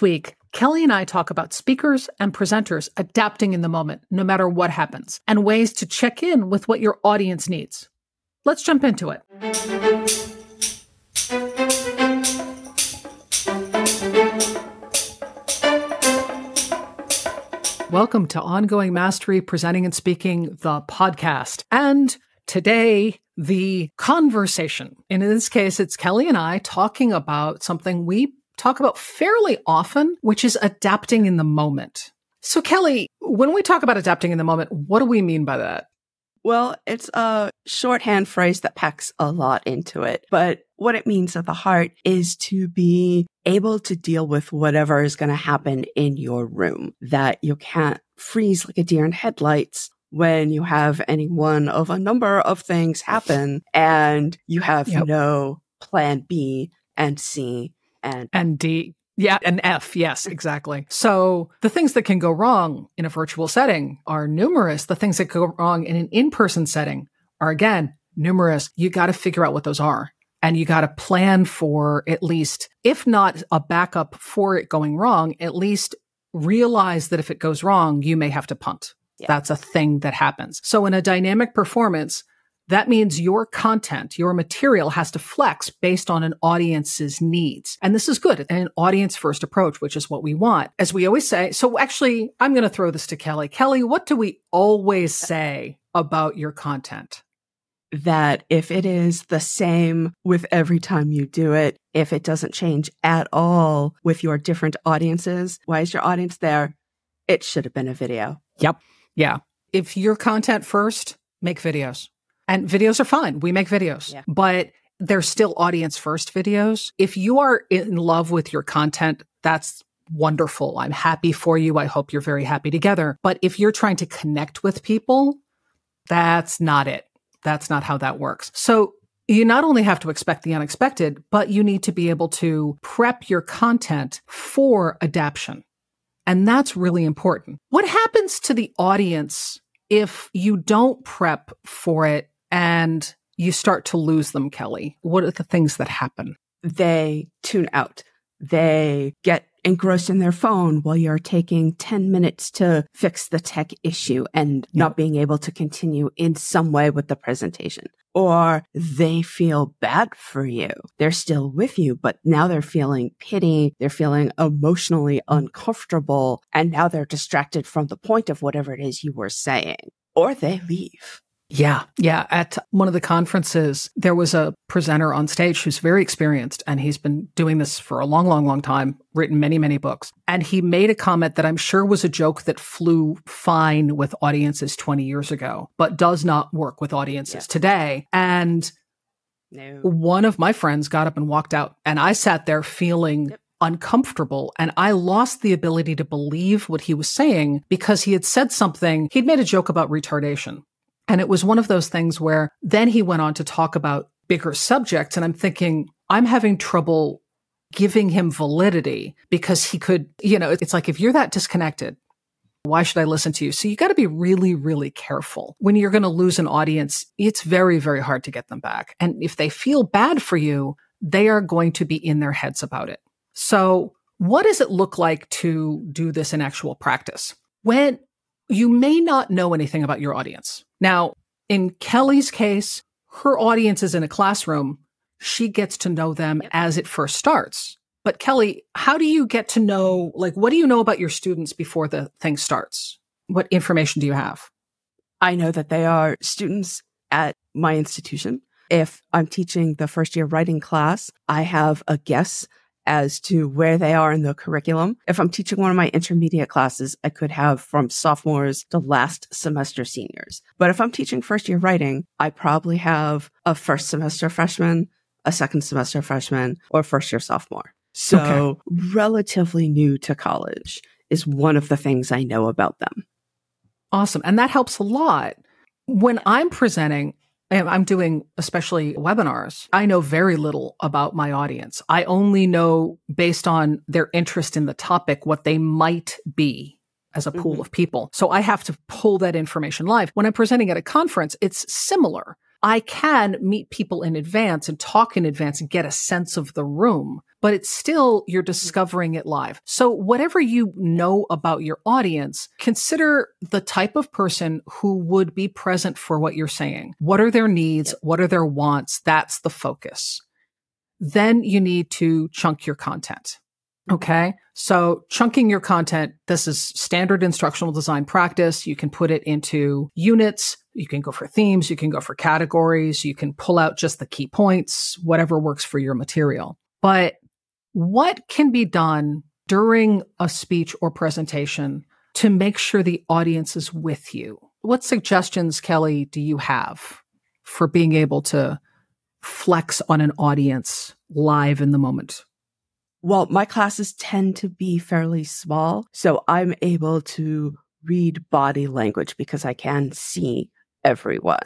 Week, Kellie and I talk about speakers and presenters adapting in the moment, no matter what happens, and ways to check in with what your audience needs. Let's jump into it. Welcome to Ongoing Mastery Presenting and Speaking, the podcast. And today, the conversation. In this case, it's Kellie and I talking about something we talk about fairly often, which is adapting in the moment. So, Kellie, when we talk about adapting in the moment, what do we mean by that? Well, it's a shorthand phrase that packs a lot into it. But what it means at the heart is to be able to deal with whatever is going to happen in your room, that you can't freeze like a deer in headlights when you have any one of a number of things happen and you have yep. no plan B and C and and D. Yeah, and F. Yes, exactly. So the things that can go wrong in a virtual setting are numerous. The things that go wrong in an in-person setting are again numerous. You got to figure out what those are. And you got to plan for at least, if not a backup for it going wrong, at least realize that if it goes wrong, you may have to punt. Yeah. That's a thing that happens. So in a dynamic performance, that means your content, your material has to flex based on an audience's needs. And this is good, an audience first approach, which is what we want. As we always say, so actually, I'm going to throw this to Kellie. Kellie, what do we always say about your content? That if it is the same with every time you do it, if it doesn't change at all with your different audiences, why is your audience there? It should have been a video. Yep. Yeah. If your content first, make videos. And videos are fine. We make videos, yeah. but they're still audience first videos. If you are in love with your content, that's wonderful. I'm happy for you. I hope you're very happy together. But if you're trying to connect with people, that's not it. That's not how that works. So you not only have to expect the unexpected, but you need to be able to prep your content for adaption. And that's really important. What happens to the audience if you don't prep for it and you start to lose them, Kellie? What are the things that happen? They tune out. They get engrossed in their phone while you're taking 10 minutes to fix the tech issue and yep. not being able to continue in some way with the presentation. Or they feel bad for you. They're still with you, but now they're feeling pity. They're feeling emotionally uncomfortable. And now they're distracted from the point of whatever it is you were saying. Or they leave. Yeah. Yeah. At one of the conferences, there was a presenter on stage who's very experienced and he's been doing this for a long, long, long time, written many, many books. And he made a comment that I'm sure was a joke that flew fine with audiences 20 years ago, but does not work with audiences yeah. today. And no. one of my friends got up and walked out and I sat there feeling yep uncomfortable and I lost the ability to believe what he was saying because he had said something. He'd made a joke about retardation. And it was one of those things where then he went on to talk about bigger subjects. And I'm thinking, I'm having trouble giving him validity because he could, you know, it's like if you're that disconnected, why should I listen to you? So you got to be really, really careful. When you're going to lose an audience, it's very, very hard to get them back. And if they feel bad for you, they are going to be in their heads about it. So what does it look like to do this in actual practice? When you may not know anything about your audience. Now, in Kellie's case, her audience is in a classroom. She gets to know them as it first starts. But Kellie, how do you get to know, like, what do you know about your students before the thing starts? What information do you have? I know that they are students at my institution. If I'm teaching the first year writing class, I have a guess as to where they are in the curriculum. If I'm teaching one of my intermediate classes, I could have from sophomores to last semester seniors. But if I'm teaching first year writing, I probably have a first semester freshman, a second semester freshman, or first year sophomore. So okay. relatively new to college is one of the things I know about them. Awesome. And that helps a lot. When I'm presenting, I'm doing especially webinars. I know very little about my audience. I only know based on their interest in the topic what they might be as a pool mm-hmm. of people. So I have to pull that information live. When I'm presenting at a conference, it's similar. I can meet people in advance and talk in advance and get a sense of the room. But it's still, you're mm-hmm. discovering it live. So whatever you know about your audience, consider the type of person who would be present for what you're saying. What are their needs? What are their wants? That's the focus. Then you need to chunk your content. Mm-hmm. Okay. So chunking your content, this is standard instructional design practice. You can put it into units. You can go for themes. You can go for categories. You can pull out just the key points, whatever works for your material. But what can be done during a speech or presentation to make sure the audience is with you? What suggestions, Kellie, do you have for being able to flex on an audience live in the moment? Well, my classes tend to be fairly small, so I'm able to read body language because I can see everyone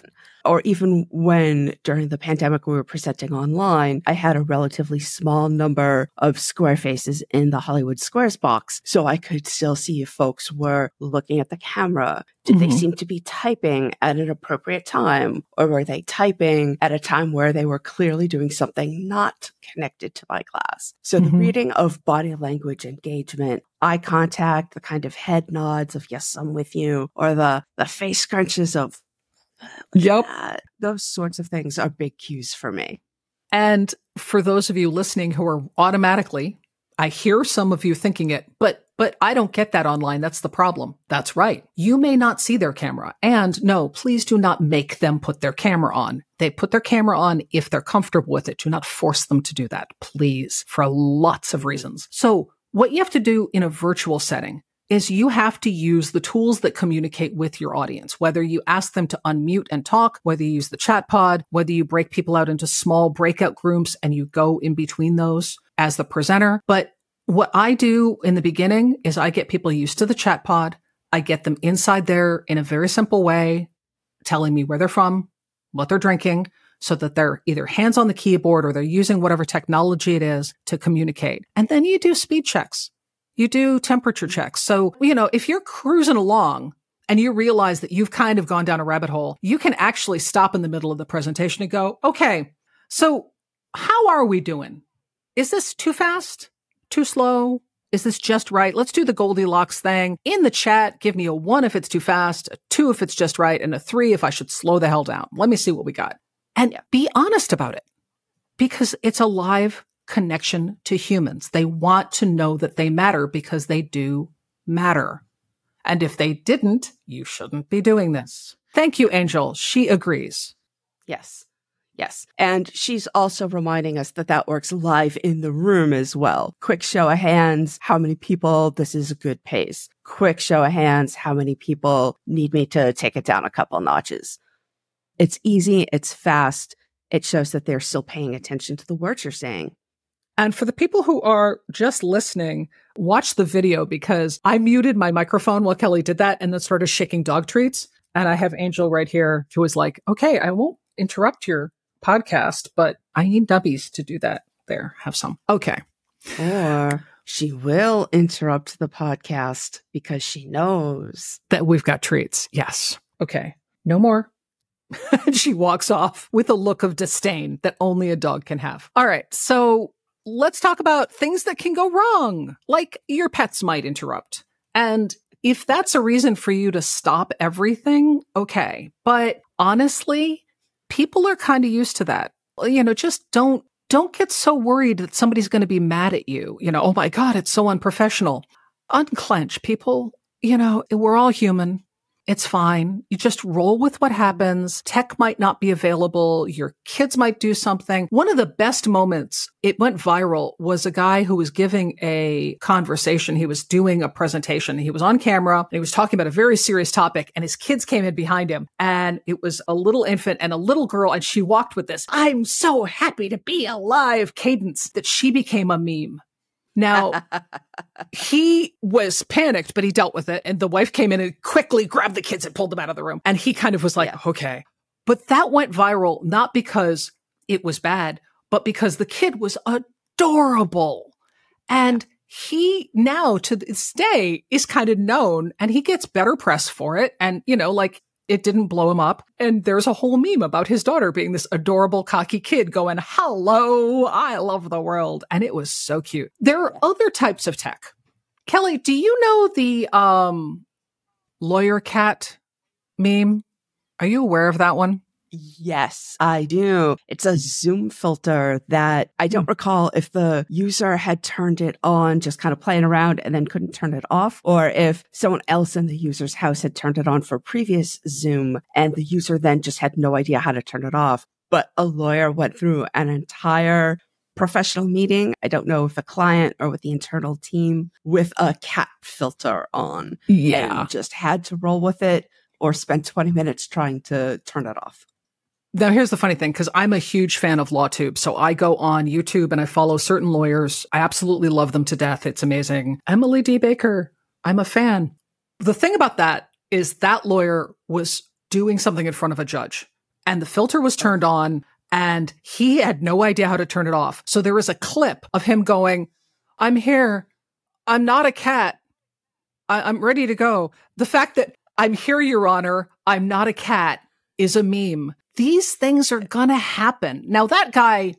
or even when during the pandemic we were presenting online, I had a relatively small number of square faces in the Hollywood Squares box. So I could still see if folks were looking at the camera. Did mm-hmm. they seem to be typing at an appropriate time? Or were they typing at a time where they were clearly doing something not connected to my class? So mm-hmm. the reading of body language engagement eye contact, the kind of head nods of yes, I'm with you, or the the face scrunches of Yep. Those sorts of things are big cues for me. And for those of you listening who are automatically, I hear some of you thinking it, but but I don't get that online. That's the problem. That's right. You may not see their camera. And no, please do not make them put their camera on. They put their camera on if they're comfortable with it. Do not force them to do that, please, for lots of reasons. So what you have to do in a virtual setting is you have to use the tools that communicate with your audience, whether you ask them to unmute and talk, whether you use the chat pod, whether you break people out into small breakout groups and you go in between those as the presenter. But what I do in the beginning is I get people used to the chat pod. I get them inside there in a very simple way, telling me where they're from, what they're drinking, so that they're either hands on the keyboard or they're using whatever technology it is to communicate. And then you do speed checks. You do temperature checks. So, you know, if you're cruising along and you realize that you've kind of gone down a rabbit hole, you can actually stop in the middle of the presentation and go, okay, so how are we doing? Is this too fast? Too slow? Is this just right? Let's do the Goldilocks thing. In the chat, give me a one if it's too fast, a two if it's just right, and a three if I should slow the hell down. Let me see what we got. And be honest about it because it's a live connection to humans. They want to know that they matter because they do matter. And if they didn't, you shouldn't be doing this. Thank you, Angel. She agrees. Yes. Yes. And she's also reminding us that that works live in the room as well. Quick show of hands. How many people? This is a good pace. Quick show of hands. How many people need me to take it down a couple notches? It's easy. It's fast. It shows that they're still paying attention to the words you're saying. And for the people who are just listening, watch the video because I muted my microphone while Kellie did that and then started shaking dog treats. And I have Angel right here who is like, okay, I won't interrupt your podcast, but I need dubbies to do that. There, have some. Okay. Or she will interrupt the podcast because she knows that we've got treats. Yes. Okay. No more. she walks off with a look of disdain that only a dog can have. All right. So let's talk about things that can go wrong, like your pets might interrupt. And if that's a reason for you to stop everything, okay. But honestly, people are kind of used to that. You know, just don't don't get so worried that somebody's going to be mad at you. You know, oh my god, it's so unprofessional. Unclench people. You know, we're all human. It's fine. You just roll with what happens. Tech might not be available. Your kids might do something. One of the best moments, it went viral, was a guy who was giving a conversation. He was doing a presentation. He was on camera and he was talking about a very serious topic and his kids came in behind him and it was a little infant and a little girl and she walked with this, I'm so happy to be alive cadence that she became a meme. Now, he was panicked, but he dealt with it. And the wife came in and quickly grabbed the kids and pulled them out of the room. And he kind of was like, yeah. okay. But that went viral, not because it was bad, but because the kid was adorable. And he now to this day is kind of known and he gets better press for it. And, you know, like it didn't blow him up. And there's a whole meme about his daughter being this adorable, cocky kid going, Hello, I love the world. And it was so cute. There are other types of tech. Kellie, do you know the um, lawyer cat meme? Are you aware of that one? Yes, I do. It's a Zoom filter that I don't hmm. recall if the user had turned it on, just kind of playing around and then couldn't turn it off, or if someone else in the user's house had turned it on for previous Zoom and the user then just had no idea how to turn it off. But a lawyer went through an entire professional meeting. I don't know if a client or with the internal team with a cat filter on. Yeah. just had to roll with it or spend 20 minutes trying to turn it off. Now, here's the funny thing, because I'm a huge fan of LawTube. So I go on YouTube and I follow certain lawyers. I absolutely love them to death. It's amazing. Emily D. Baker, I'm a fan. The thing about that is that lawyer was doing something in front of a judge and the filter was turned on and he had no idea how to turn it off. So there was a clip of him going, I'm here. I'm not a cat. I- am ready to go. The fact that I'm here, Your Honor, I'm not a cat is a meme these things are going to happen. Now, that guy,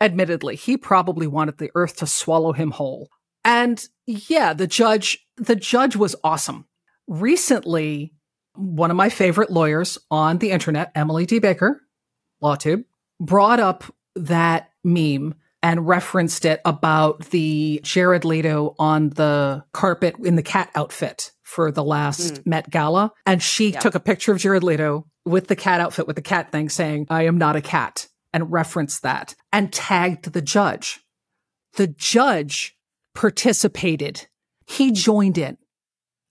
admittedly, he probably wanted the earth to swallow him whole. And yeah, the judge, the judge was awesome. Recently, one of my favorite lawyers on the internet, Emily D. Baker, LawTube, brought up that meme and referenced it about the Jared Leto on the carpet in the cat outfit for the last mm. Met Gala. And she yeah. took a picture of Jared Leto with the cat outfit with the cat thing saying, I am not a cat and referenced that and tagged the judge. The judge participated. He joined in.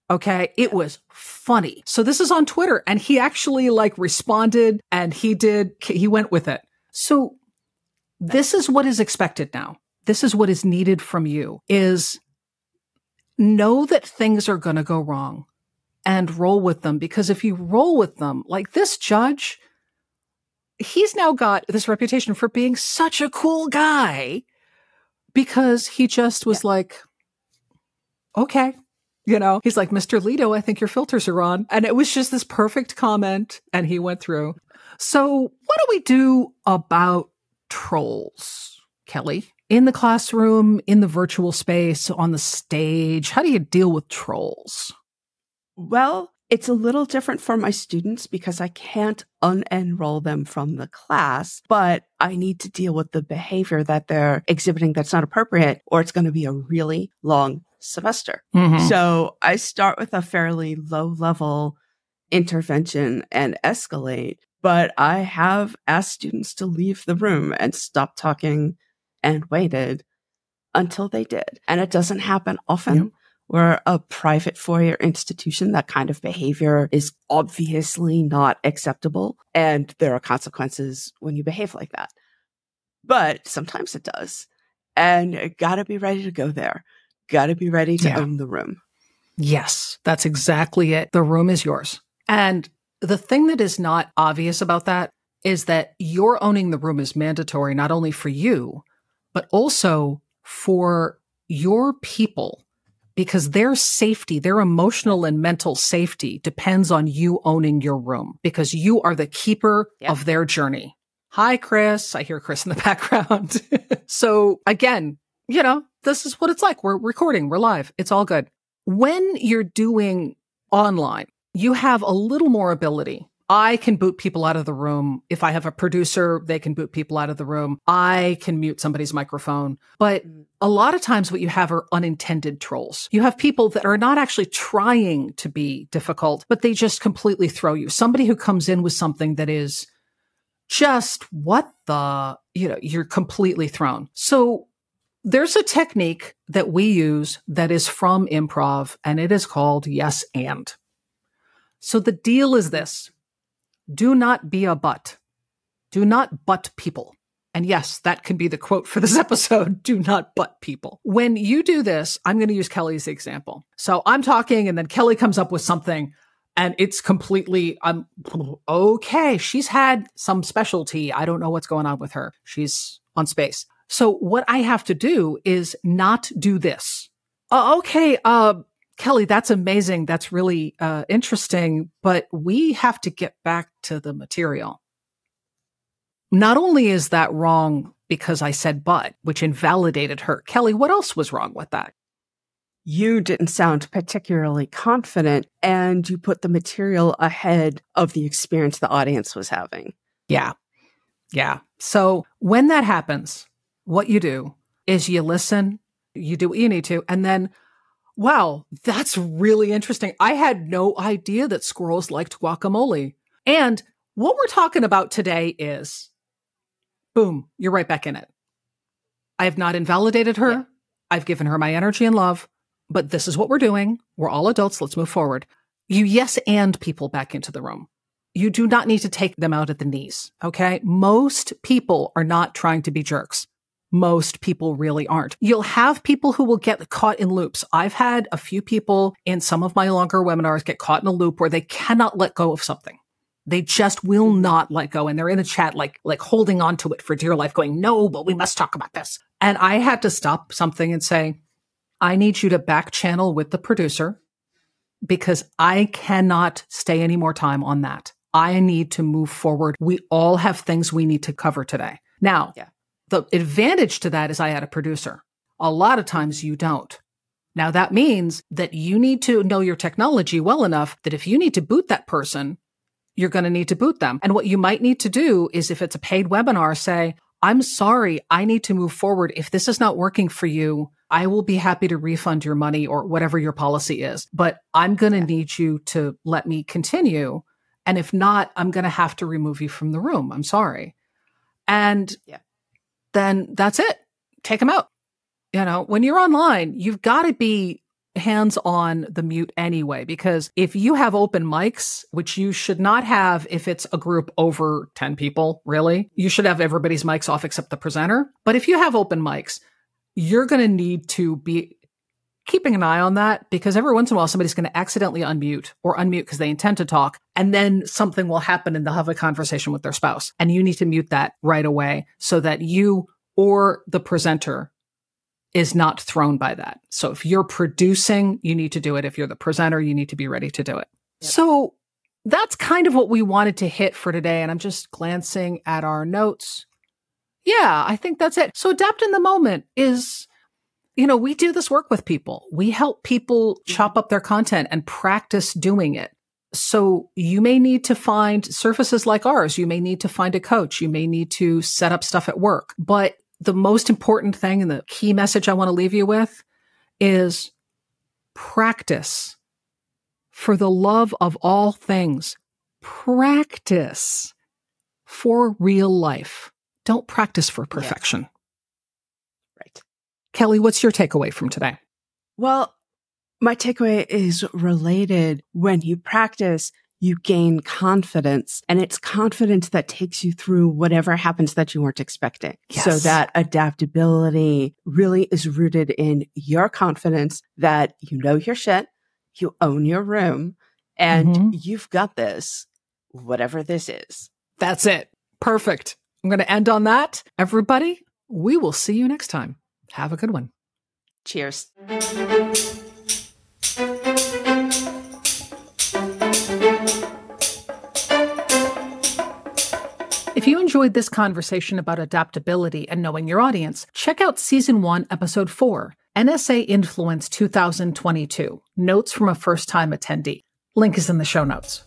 Okay. It was funny. So this is on Twitter and he actually like responded and he did, he went with it. So this is what is expected now. This is what is needed from you is know that things are going to go wrong and roll with them. Because if you roll with them, like this judge, he's now got this reputation for being such a cool guy because he just was yeah. like, okay. You know, he's like, Mr. Leto, I think your filters are on. And it was just this perfect comment. And he went through. So, what do we do about trolls, Kellie? In the classroom, in the virtual space, on the stage, how do you deal with trolls? Well, it's a little different for my students because I can't unenroll them from the class, but I need to deal with the behavior that they're exhibiting that's not appropriate, or it's going to be a really long semester. Mm-hmm. So I start with a fairly low level intervention and escalate, but I have asked students to leave the room and stop talking and waited until they did. And it doesn't happen often. Yep. We're a private four year institution. That kind of behavior is obviously not acceptable. And there are consequences when you behave like that. But sometimes it does. And gotta be ready to go there. Gotta be ready to yeah. own the room. Yes, that's exactly it. The room is yours. And the thing that is not obvious about that is that your owning the room is mandatory, not only for you, but also for your people because their safety, their emotional and mental safety depends on you owning your room because you are the keeper yep. of their journey. Hi, Chris. I hear Chris in the background. so again, you know, this is what it's like. We're recording, we're live. It's all good. When you're doing online, you have a little more ability I can boot people out of the room. If I have a producer, they can boot people out of the room. I can mute somebody's microphone. But mm. a lot of times what you have are unintended trolls. You have people that are not actually trying to be difficult, but they just completely throw you. Somebody who comes in with something that is just what the, you know, you're completely thrown. So there's a technique that we use that is from improv and it is called yes and. So the deal is this do not be a butt. Do not butt people. And yes, that can be the quote for this episode. Do not butt people. When you do this, I'm going to use Kellie's example. So I'm talking and then Kellie comes up with something and it's completely, I'm okay. She's had some specialty. I don't know what's going on with her. She's on space. So what I have to do is not do this. Uh, okay. Uh, Kellie, that's amazing. That's really uh, interesting. But we have to get back to the material. Not only is that wrong because I said but, which invalidated her. Kellie, what else was wrong with that? You didn't sound particularly confident and you put the material ahead of the experience the audience was having. Yeah. Yeah. So when that happens, what you do is you listen, you do what you need to, and then Wow, that's really interesting. I had no idea that squirrels liked guacamole. And what we're talking about today is boom, you're right back in it. I have not invalidated her. Yeah. I've given her my energy and love, but this is what we're doing. We're all adults. Let's move forward. You yes and people back into the room. You do not need to take them out at the knees. Okay. Most people are not trying to be jerks most people really aren't. You'll have people who will get caught in loops. I've had a few people in some of my longer webinars get caught in a loop where they cannot let go of something. They just will not let go. And they're in the chat, like, like holding on to it for dear life, going, no, but we must talk about this. And I had to stop something and say, I need you to back channel with the producer because I cannot stay any more time on that. I need to move forward. We all have things we need to cover today. Now, yeah. The advantage to that is I had a producer. A lot of times you don't. Now that means that you need to know your technology well enough that if you need to boot that person, you're going to need to boot them. And what you might need to do is if it's a paid webinar, say, I'm sorry, I need to move forward. If this is not working for you, I will be happy to refund your money or whatever your policy is, but I'm going to need you to let me continue. And if not, I'm going to have to remove you from the room. I'm sorry. And yeah then that's it. Take them out. You know, when you're online, you've got to be hands on the mute anyway, because if you have open mics, which you should not have if it's a group over 10 people, really, you should have everybody's mics off except the presenter. But if you have open mics, you're going to need to be keeping an eye on that because every once in a while somebody's going to accidentally unmute or unmute because they intend to talk and then something will happen and they'll have a conversation with their spouse and you need to mute that right away so that you or the presenter is not thrown by that. So if you're producing, you need to do it. If you're the presenter, you need to be ready to do it. Yep. So that's kind of what we wanted to hit for today. And I'm just glancing at our notes. Yeah, I think that's it. So adapt in the moment is you know, we do this work with people. We help people mm-hmm. chop up their content and practice doing it. So you may need to find services like ours. You may need to find a coach. You may need to set up stuff at work. But the most important thing and the key message I want to leave you with is practice for the love of all things. Practice for real life. Don't practice for perfection. Kellie, what's your takeaway from today? Well, my takeaway is related. When you practice, you gain confidence and it's confidence that takes you through whatever happens that you weren't expecting. Yes. So that adaptability really is rooted in your confidence that you know your shit, you own your room and mm-hmm. you've got this, whatever this is. That's it. Perfect. I'm going to end on that. Everybody, we will see you next time. Have a good one. Cheers. If you enjoyed this conversation about adaptability and knowing your audience, check out Season 1, Episode 4 NSA Influence 2022 Notes from a First Time Attendee. Link is in the show notes.